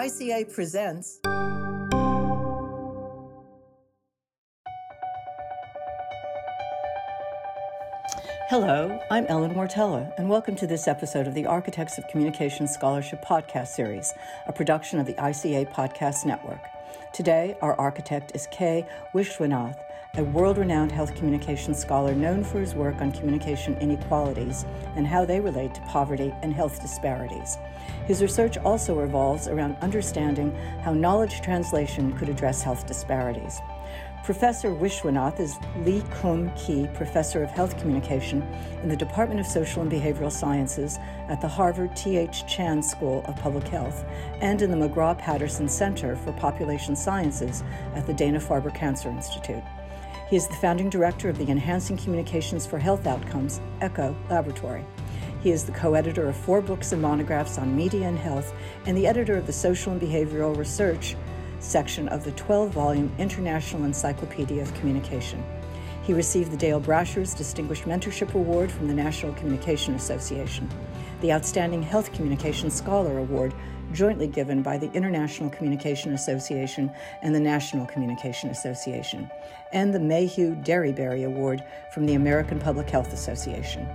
ICA presents. Hello, I'm Ellen Wartella, and welcome to this episode of the Architects of Communication Scholarship podcast series, a production of the ICA Podcast Network. Today, our architect is K. Viswanath, a world renowned health communication scholar known for his work on communication inequalities and how they relate to poverty and health disparities. His research also revolves around understanding how knowledge translation could address health disparities. Professor Viswanath is Lee Kum Kee Professor of Health Communication in the Department of Social and Behavioral Sciences at the Harvard T.H. Chan School of Public Health and in the McGraw Patterson Center for Population Sciences at the Dana Farber Cancer Institute. He is the founding director of the Enhancing Communications for Health Outcomes, ECHO, laboratory. He is the co editor of four books and monographs on media and health and the editor of the Social and Behavioral Research section of the 12 volume International Encyclopedia of Communication. He received the Dale Brashers Distinguished Mentorship Award from the National Communication Association, the Outstanding Health Communication Scholar Award, jointly given by the International Communication Association and the National Communication Association, and the Mayhew Derryberry Award from the American Public Health Association.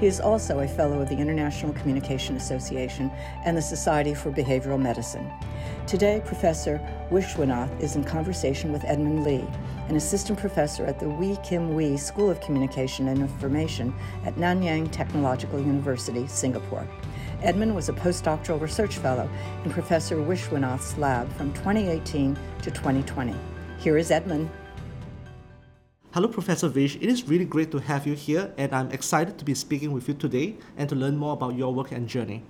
He is also a fellow of the International Communication Association and the Society for Behavioral Medicine. Today, Professor Viswanath is in conversation with Edmund Lee, an assistant professor at the Wee Kim Wee School of Communication and Information at Nanyang Technological University, Singapore. Edmund was a postdoctoral research fellow in Professor Viswanath's lab from 2018 to 2020. Here is Edmund. Hello, Professor Vish. It is really great to have you here, and I'm excited to be speaking with you today and to learn more about your work and journey.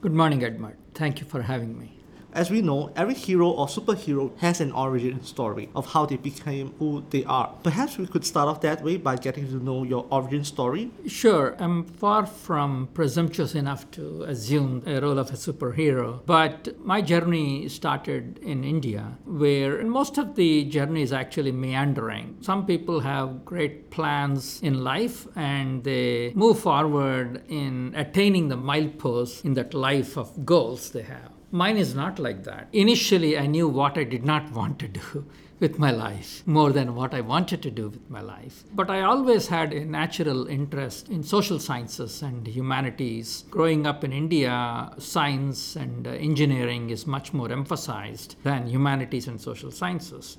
Good morning, Edmund. Thank you for having me. As we know, every hero or superhero has an origin story of how they became who they are. Perhaps we could start off that way by getting to know your origin story. Sure, I'm far from presumptuous enough to assume a role of a superhero, but my journey started in India, where most of the journey is actually meandering. Some people have great plans in life and they move forward in attaining the mileposts in that life of goals they have. Mine is not like that. Initially, I knew what I did not want to do with my life more than what I wanted to do with my life. But I always had a natural interest in social sciences and humanities. Growing up in India, science and engineering is much more emphasized than humanities and social sciences.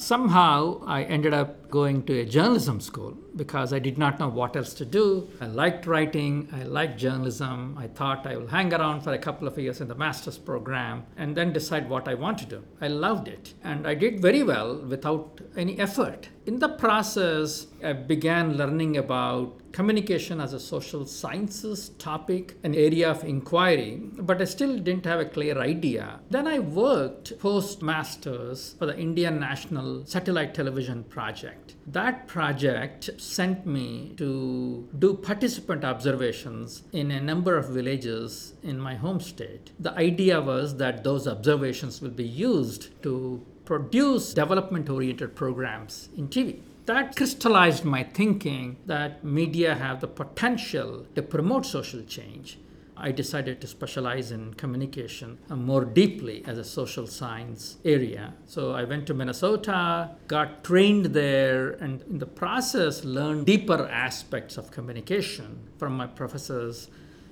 Somehow, I ended up going to a journalism school because I did not know what else to do. I liked writing, I liked journalism. I thought I will hang around for a couple of years in the master's program and then decide what I want to do. I loved it, and I did very well without any effort. In the process, I began learning about communication as a social sciences topic, an area of inquiry, but I still didn't have a clear idea. Then I worked postmasters for the Indian National Satellite Television Project. That project sent me to do participant observations in a number of villages in my home state. The idea was that those observations will be used to produce development oriented programs in TV that crystallized my thinking that media have the potential to promote social change. I decided to specialize in communication uh, more deeply as a social science area. So I went to Minnesota, got trained there, and in the process, learned deeper aspects of communication from my professors.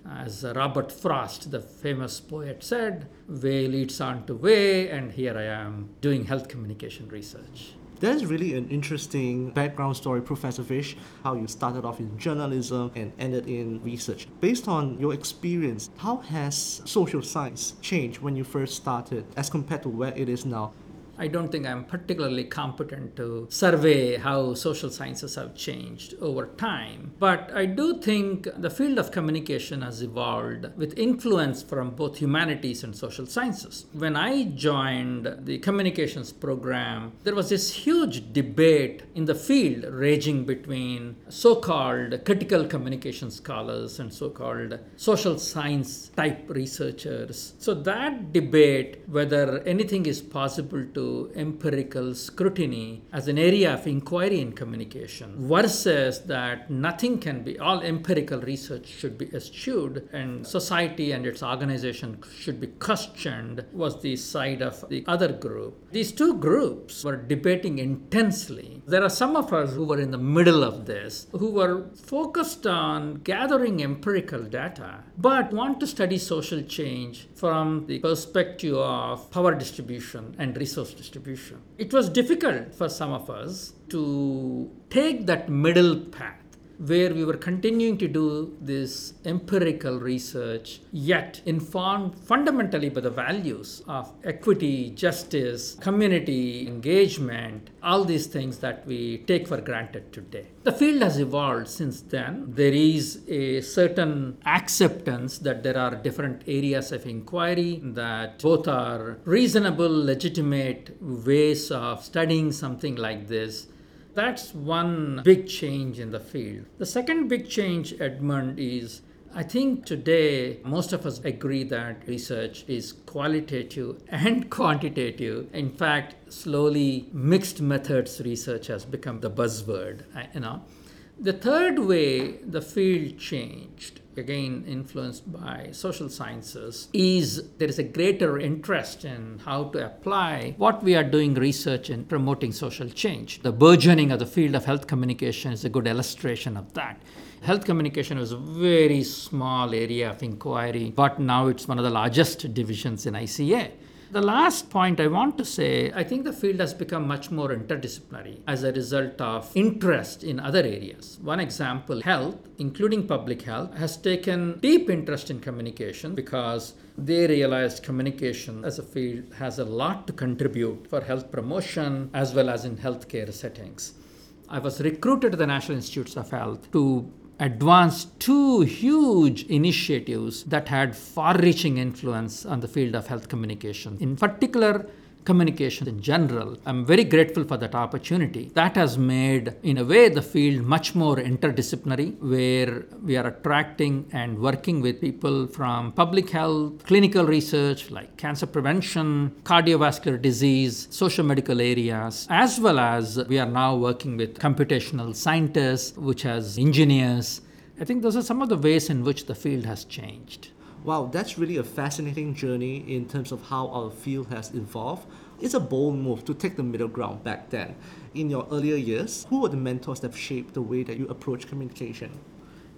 As Robert Frost, the famous poet, said, way leads on to way, and here I am doing health communication research. That is really an interesting background story, Professor Vish, how you started off in journalism and ended in research. Based on your experience, how has social science changed when you first started as compared to where it is now? I don't think I'm particularly competent to survey how social sciences have changed over time. But I do think the field of communication has evolved with influence from both humanities and social sciences. When I joined the communications program, there was this huge debate in the field raging between so called critical communication scholars and so called social science type researchers. So that debate, whether anything is possible to empirical scrutiny as an area of inquiry in communication versus that nothing can be, all empirical research should be eschewed and society and its organization should be questioned was the side of the other group. These two groups were debating intensely. There are some of us who were in the middle of this, who were focused on gathering empirical data, but want to study social change from the perspective of power distribution and resource distribution. It was difficult for some of us to take that middle path where we were continuing to do this empirical research, yet informed fundamentally by the values of equity, justice, community engagement, all these things that we take for granted today. The field has evolved since then. There is a certain acceptance that there are different areas of inquiry, that both are reasonable, legitimate ways of studying something like this that's one big change in the field. The second big change, Edmund, is I think today most of us agree that research is qualitative and quantitative. In fact, slowly mixed methods research has become the buzzword, you know. The third way the field changed again influenced by social sciences, is there is a greater interest in how to apply what we are doing research in promoting social change. The burgeoning of the field of health communication is a good illustration of that. Health communication was a very small area of inquiry, but now it's one of the largest divisions in ICA. The last point I want to say I think the field has become much more interdisciplinary as a result of interest in other areas. One example health, including public health, has taken deep interest in communication because they realized communication as a field has a lot to contribute for health promotion as well as in healthcare settings. I was recruited to the National Institutes of Health to advanced two huge initiatives that had far reaching influence on the field of health communication. In particular, communication in general. I'm very grateful for that opportunity. That has made, in a way, the field much more interdisciplinary, where we are attracting and working with people from public health, clinical research like cancer prevention, cardiovascular disease, social medical areas, as well as we are now working with computational scientists, which has engineers. I think those are some of the ways in which the field has changed. Wow, that's really a fascinating journey in terms of how our field has evolved. It's a bold move to take the middle ground back then. In your earlier years, who were the mentors that shaped the way that you approach communication?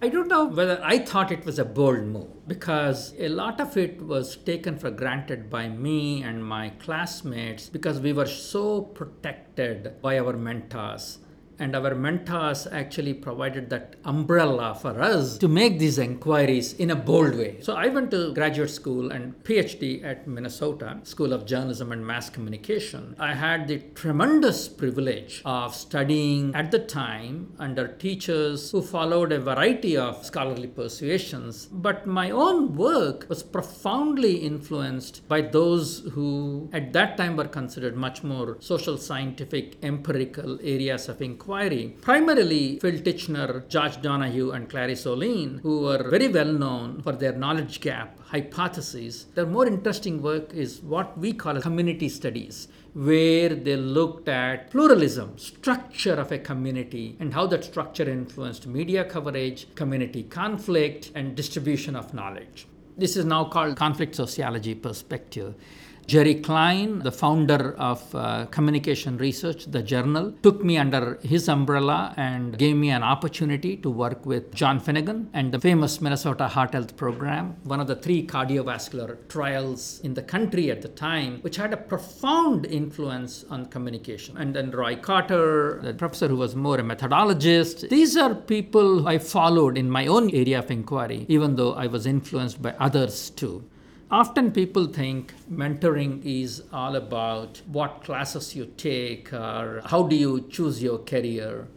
I don't know whether I thought it was a bold move because a lot of it was taken for granted by me and my classmates because we were so protected by our mentors and our mentors actually provided that umbrella for us to make these inquiries in a bold way. So I went to graduate school and PhD at Minnesota School of Journalism and Mass Communication. I had the tremendous privilege of studying at the time under teachers who followed a variety of scholarly persuasions, but my own work was profoundly influenced by those who at that time were considered much more social scientific empirical areas of inquiry inquiry, primarily Phil Tichenor, George Donohue, and Clarice Olien, who were very well known for their knowledge gap hypotheses. Their more interesting work is what we call community studies where they looked at pluralism, structure of a community, and how that structure influenced media coverage, community conflict, and distribution of knowledge. This is now called conflict sociology perspective. Jerry Kline, the founder of uh, Communication Research, the journal, took me under his umbrella and gave me an opportunity to work with John Finnegan and the famous Minnesota Heart Health Program, one of the three cardiovascular trials in the country at the time, which had a profound influence on communication. And then Roy Carter, the professor who was more a methodologist. These are people I followed in my own area of inquiry, even though I was influenced by others too. Often people think mentoring is all about what classes you take or how do you choose your career.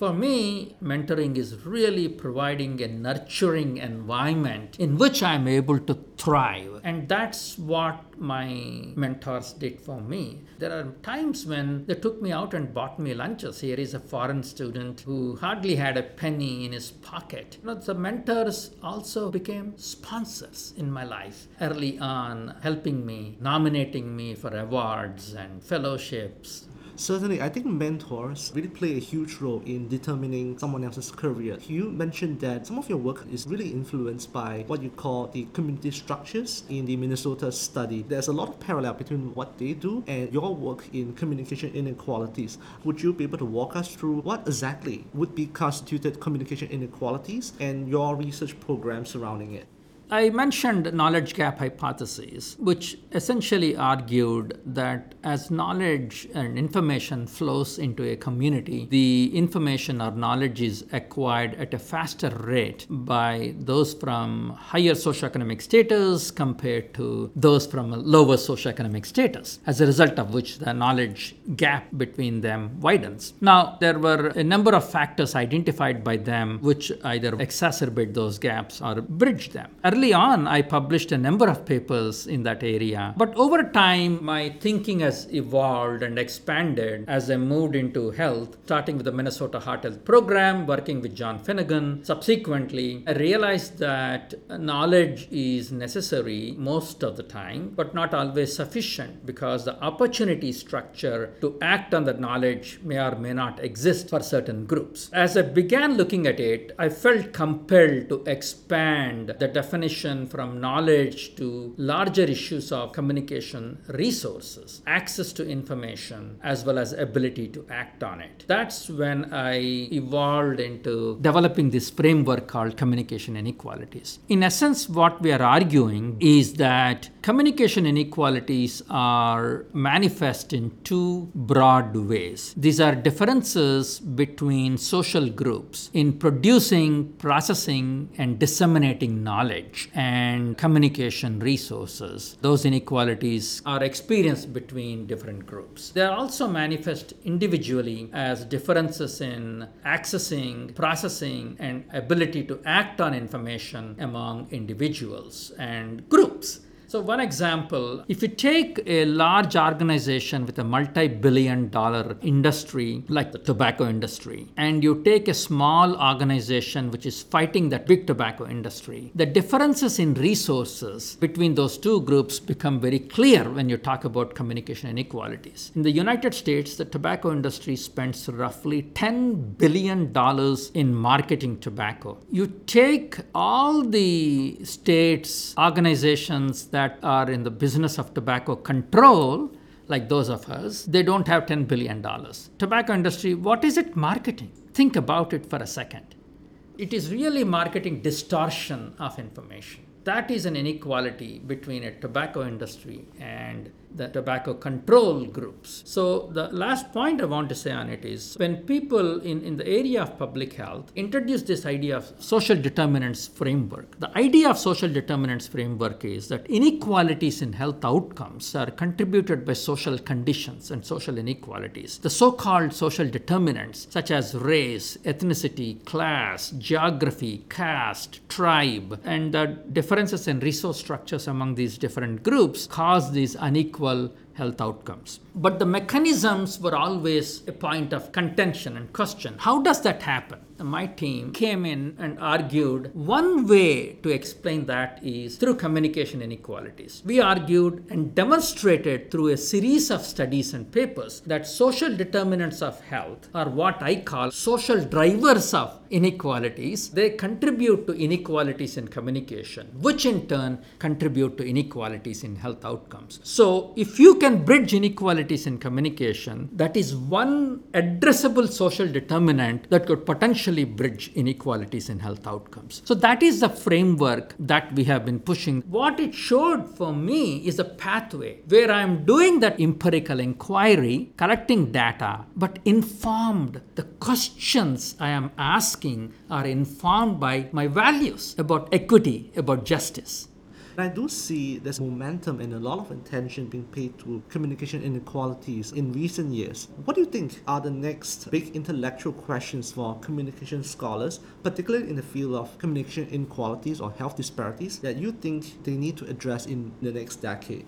For me, mentoring is really providing a nurturing environment in which I'm able to thrive. And that's what my mentors did for me. There are times when they took me out and bought me lunches. Here is a foreign student who hardly had a penny in his pocket. You know, the mentors also became sponsors in my life early on, helping me, nominating me for awards and fellowships Certainly, I think mentors really play a huge role in determining someone else's career. You mentioned that some of your work is really influenced by what you call the community structures in the Minnesota study. There's a lot of parallel between what they do and your work in communication inequalities. Would you be able to walk us through what exactly would be constituted communication inequalities and your research program surrounding it? I mentioned knowledge gap hypothesis, which essentially argued that as knowledge and information flows into a community, the information or knowledge is acquired at a faster rate by those from higher socioeconomic status compared to those from a lower socioeconomic status, as a result of which the knowledge gap between them widens. Now, there were a number of factors identified by them which either exacerbate those gaps or bridge them. Early early on, I published a number of papers in that area. But over time, my thinking has evolved and expanded as I moved into health, starting with the Minnesota Heart Health Program, working with John Finnegan. Subsequently, I realized that knowledge is necessary most of the time, but not always sufficient because the opportunity structure to act on that knowledge may or may not exist for certain groups. As I began looking at it, I felt compelled to expand the definition definition from knowledge to larger issues of communication resources, access to information, as well as ability to act on it. That's when I evolved into developing this framework called communication inequalities. In essence, what we are arguing is that communication inequalities are manifest in two broad ways. These are differences between social groups in producing, processing, and disseminating knowledge and communication resources. Those inequalities are experienced between different groups. They are also manifest individually as differences in accessing, processing, and ability to act on information among individuals and groups. So, one example if you take a large organization with a multi billion dollar industry like the tobacco industry, and you take a small organization which is fighting that big tobacco industry, the differences in resources between those two groups become very clear when you talk about communication inequalities. In the United States, the tobacco industry spends roughly $10 billion in marketing tobacco. You take all the states, organizations that that are in the business of tobacco control, like those of us, they don't have $10 billion. Tobacco industry, what is it marketing? Think about it for a second. It is really marketing distortion of information. That is an inequality between a tobacco industry and the tobacco control groups. So, the last point I want to say on it is when people in, in the area of public health introduce this idea of social determinants framework, the idea of social determinants framework is that inequalities in health outcomes are contributed by social conditions and social inequalities. The so called social determinants, such as race, ethnicity, class, geography, caste, tribe, and the differences in resource structures among these different groups, cause these unequal equal health outcomes. But the mechanisms were always a point of contention and question. How does that happen? My team came in and argued one way to explain that is through communication inequalities. We argued and demonstrated through a series of studies and papers that social determinants of health are what I call social drivers of inequalities. They contribute to inequalities in communication, which in turn contribute to inequalities in health outcomes. So, if you can bridge inequalities in communication, that is one addressable social determinant that could potentially bridge inequalities in health outcomes. So, that is the framework that we have been pushing. What it showed for me is a pathway where I'm doing that empirical inquiry, collecting data, but informed. The questions I am asking are informed by my values about equity, about justice. I do see there's momentum and a lot of attention being paid to communication inequalities in recent years. What do you think are the next big intellectual questions for communication scholars, particularly in the field of communication inequalities or health disparities, that you think they need to address in the next decade?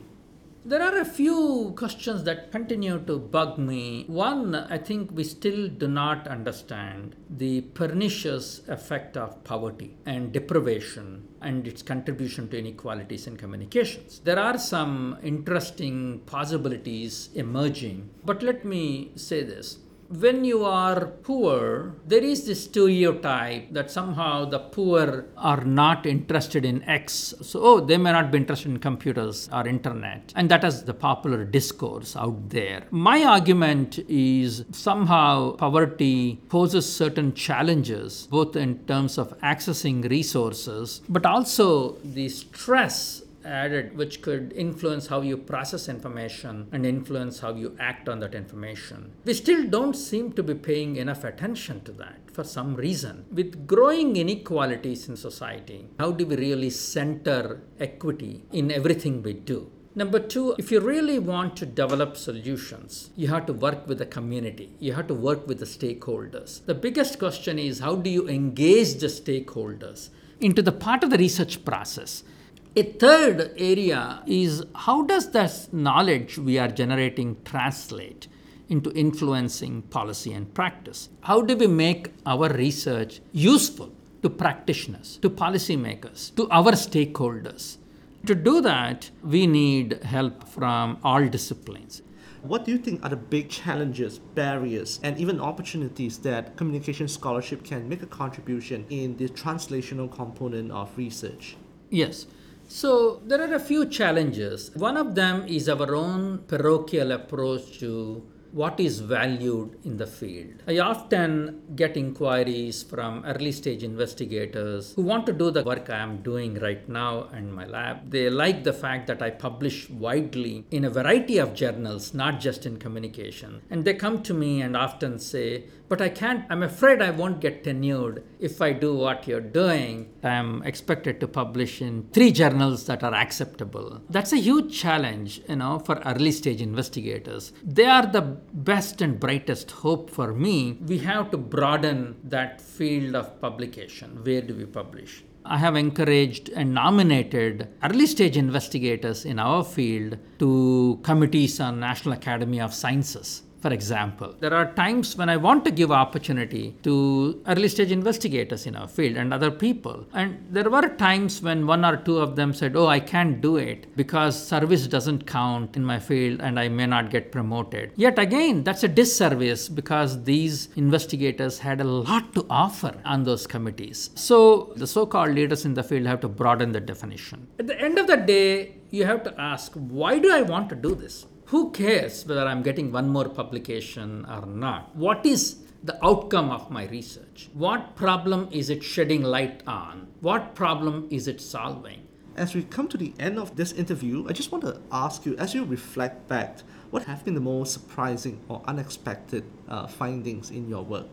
There are a few questions that continue to bug me. One, I think we still do not understand the pernicious effect of poverty and deprivation and its contribution to inequalities in communications. There are some interesting possibilities emerging, but let me say this when you are poor, there is this stereotype that somehow the poor are not interested in X. So, oh, they may not be interested in computers or internet. And that is the popular discourse out there. My argument is somehow poverty poses certain challenges, both in terms of accessing resources, but also the stress added which could influence how you process information and influence how you act on that information. We still don't seem to be paying enough attention to that for some reason. With growing inequalities in society, how do we really center equity in everything we do? Number two, if you really want to develop solutions, you have to work with the community. You have to work with the stakeholders. The biggest question is how do you engage the stakeholders into the part of the research process a third area is how does this knowledge we are generating translate into influencing policy and practice? How do we make our research useful to practitioners, to policymakers, to our stakeholders? To do that, we need help from all disciplines. What do you think are the big challenges, barriers, and even opportunities that communication scholarship can make a contribution in the translational component of research? Yes. So, there are a few challenges. One of them is our own parochial approach to what is valued in the field. I often get inquiries from early stage investigators who want to do the work I am doing right now in my lab. They like the fact that I publish widely in a variety of journals, not just in communication. And they come to me and often say, but I can't, I'm afraid I won't get tenured if I do what you're doing. I'm expected to publish in three journals that are acceptable. That's a huge challenge, you know, for early stage investigators. They are the best and brightest hope for me. We have to broaden that field of publication. Where do we publish? I have encouraged and nominated early stage investigators in our field to committees on National Academy of Sciences for example. There are times when I want to give opportunity to early stage investigators in our field and other people. And there were times when one or two of them said, Oh, I can't do it because service doesn't count in my field and I may not get promoted. Yet again, that's a disservice because these investigators had a lot to offer on those committees. So the so called leaders in the field have to broaden the definition. At the end of the day, you have to ask, why do I want to do this? Who cares whether I'm getting one more publication or not? What is the outcome of my research? What problem is it shedding light on? What problem is it solving? As we come to the end of this interview, I just want to ask you, as you reflect back, what have been the most surprising or unexpected uh, findings in your work?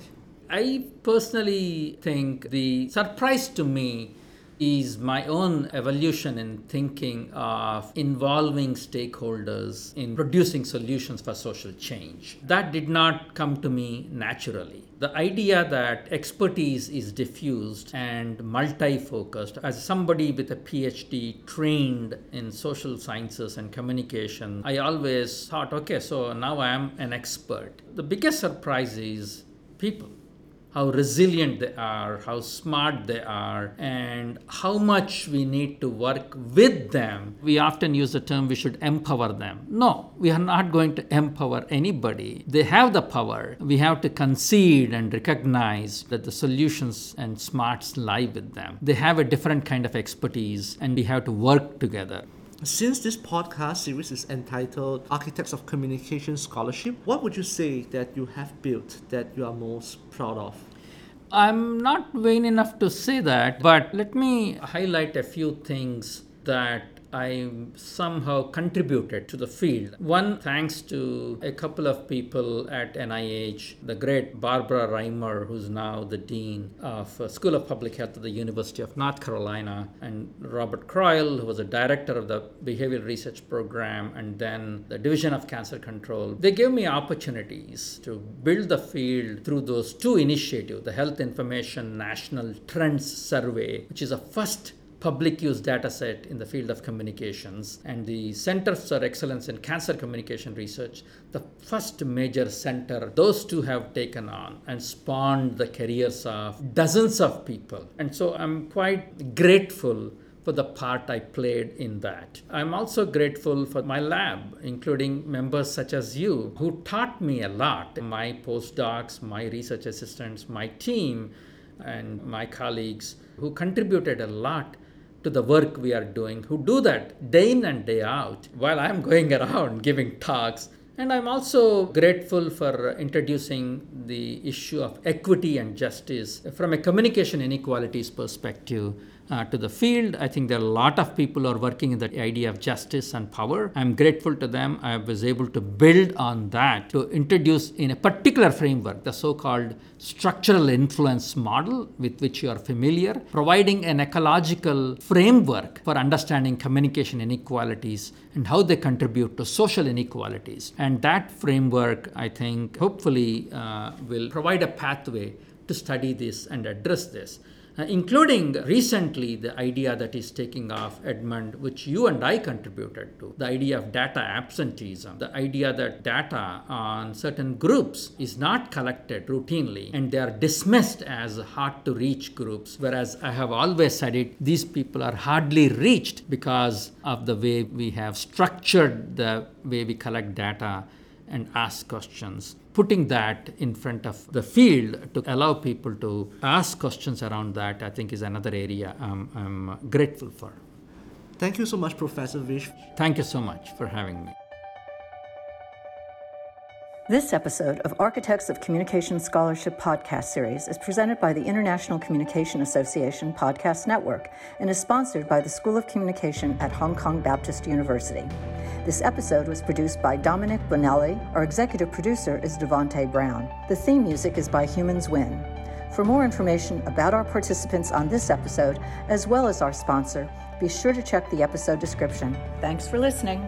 I personally think the surprise to me is my own evolution in thinking of involving stakeholders in producing solutions for social change. That did not come to me naturally. The idea that expertise is diffused and multi focused, as somebody with a PhD trained in social sciences and communication, I always thought, okay, so now I am an expert. The biggest surprise is people how resilient they are, how smart they are, and how much we need to work with them. We often use the term we should empower them. No, we are not going to empower anybody. They have the power. We have to concede and recognize that the solutions and smarts lie with them. They have a different kind of expertise, and we have to work together. Since this podcast series is entitled Architects of Communication Scholarship, what would you say that you have built that you are most proud of? I'm not vain enough to say that, but let me highlight a few things that I somehow contributed to the field. One, thanks to a couple of people at NIH, the great Barbara Rimer, who's now the Dean of uh, School of Public Health at the University of North Carolina, and Robert Croyle, who was a director of the Behavioral Research Program and then the Division of Cancer Control. They gave me opportunities to build the field through those two initiatives the Health Information National Trends Survey, which is a first public use data set in the field of communications and the Center for Excellence in Cancer Communication Research, the first major center those two have taken on and spawned the careers of dozens of people. And so I'm quite grateful for the part I played in that. I'm also grateful for my lab, including members such as you, who taught me a lot. My postdocs, my research assistants, my team, and my colleagues who contributed a lot to the work we are doing, who do that day in and day out while I'm going around giving talks. And I'm also grateful for introducing the issue of equity and justice from a communication inequalities perspective uh, to the field. I think there are a lot of people who are working in the idea of justice and power. I'm grateful to them. I was able to build on that to introduce in a particular framework the so called structural influence model with which you are familiar, providing an ecological framework for understanding communication inequalities and how they contribute to social inequalities. And that framework, I think, hopefully uh, will provide a pathway to study this and address this Uh, including recently the idea that is taking off, Edmund, which you and I contributed to. The idea of data absenteeism, the idea that data on certain groups is not collected routinely and they are dismissed as hard to reach groups. Whereas I have always said it, these people are hardly reached because of the way we have structured the way we collect data and ask questions putting that in front of the field to allow people to ask questions around that, I think is another area I'm, I'm grateful for. Thank you so much, Professor Vish. Thank you so much for having me. This episode of Architects of Communication Scholarship podcast series is presented by the International Communication Association Podcast Network and is sponsored by the School of Communication at Hong Kong Baptist University. This episode was produced by Dominic Bonelli. Our executive producer is Devonte Brown. The theme music is by Humans Win. For more information about our participants on this episode, as well as our sponsor, be sure to check the episode description. Thanks for listening.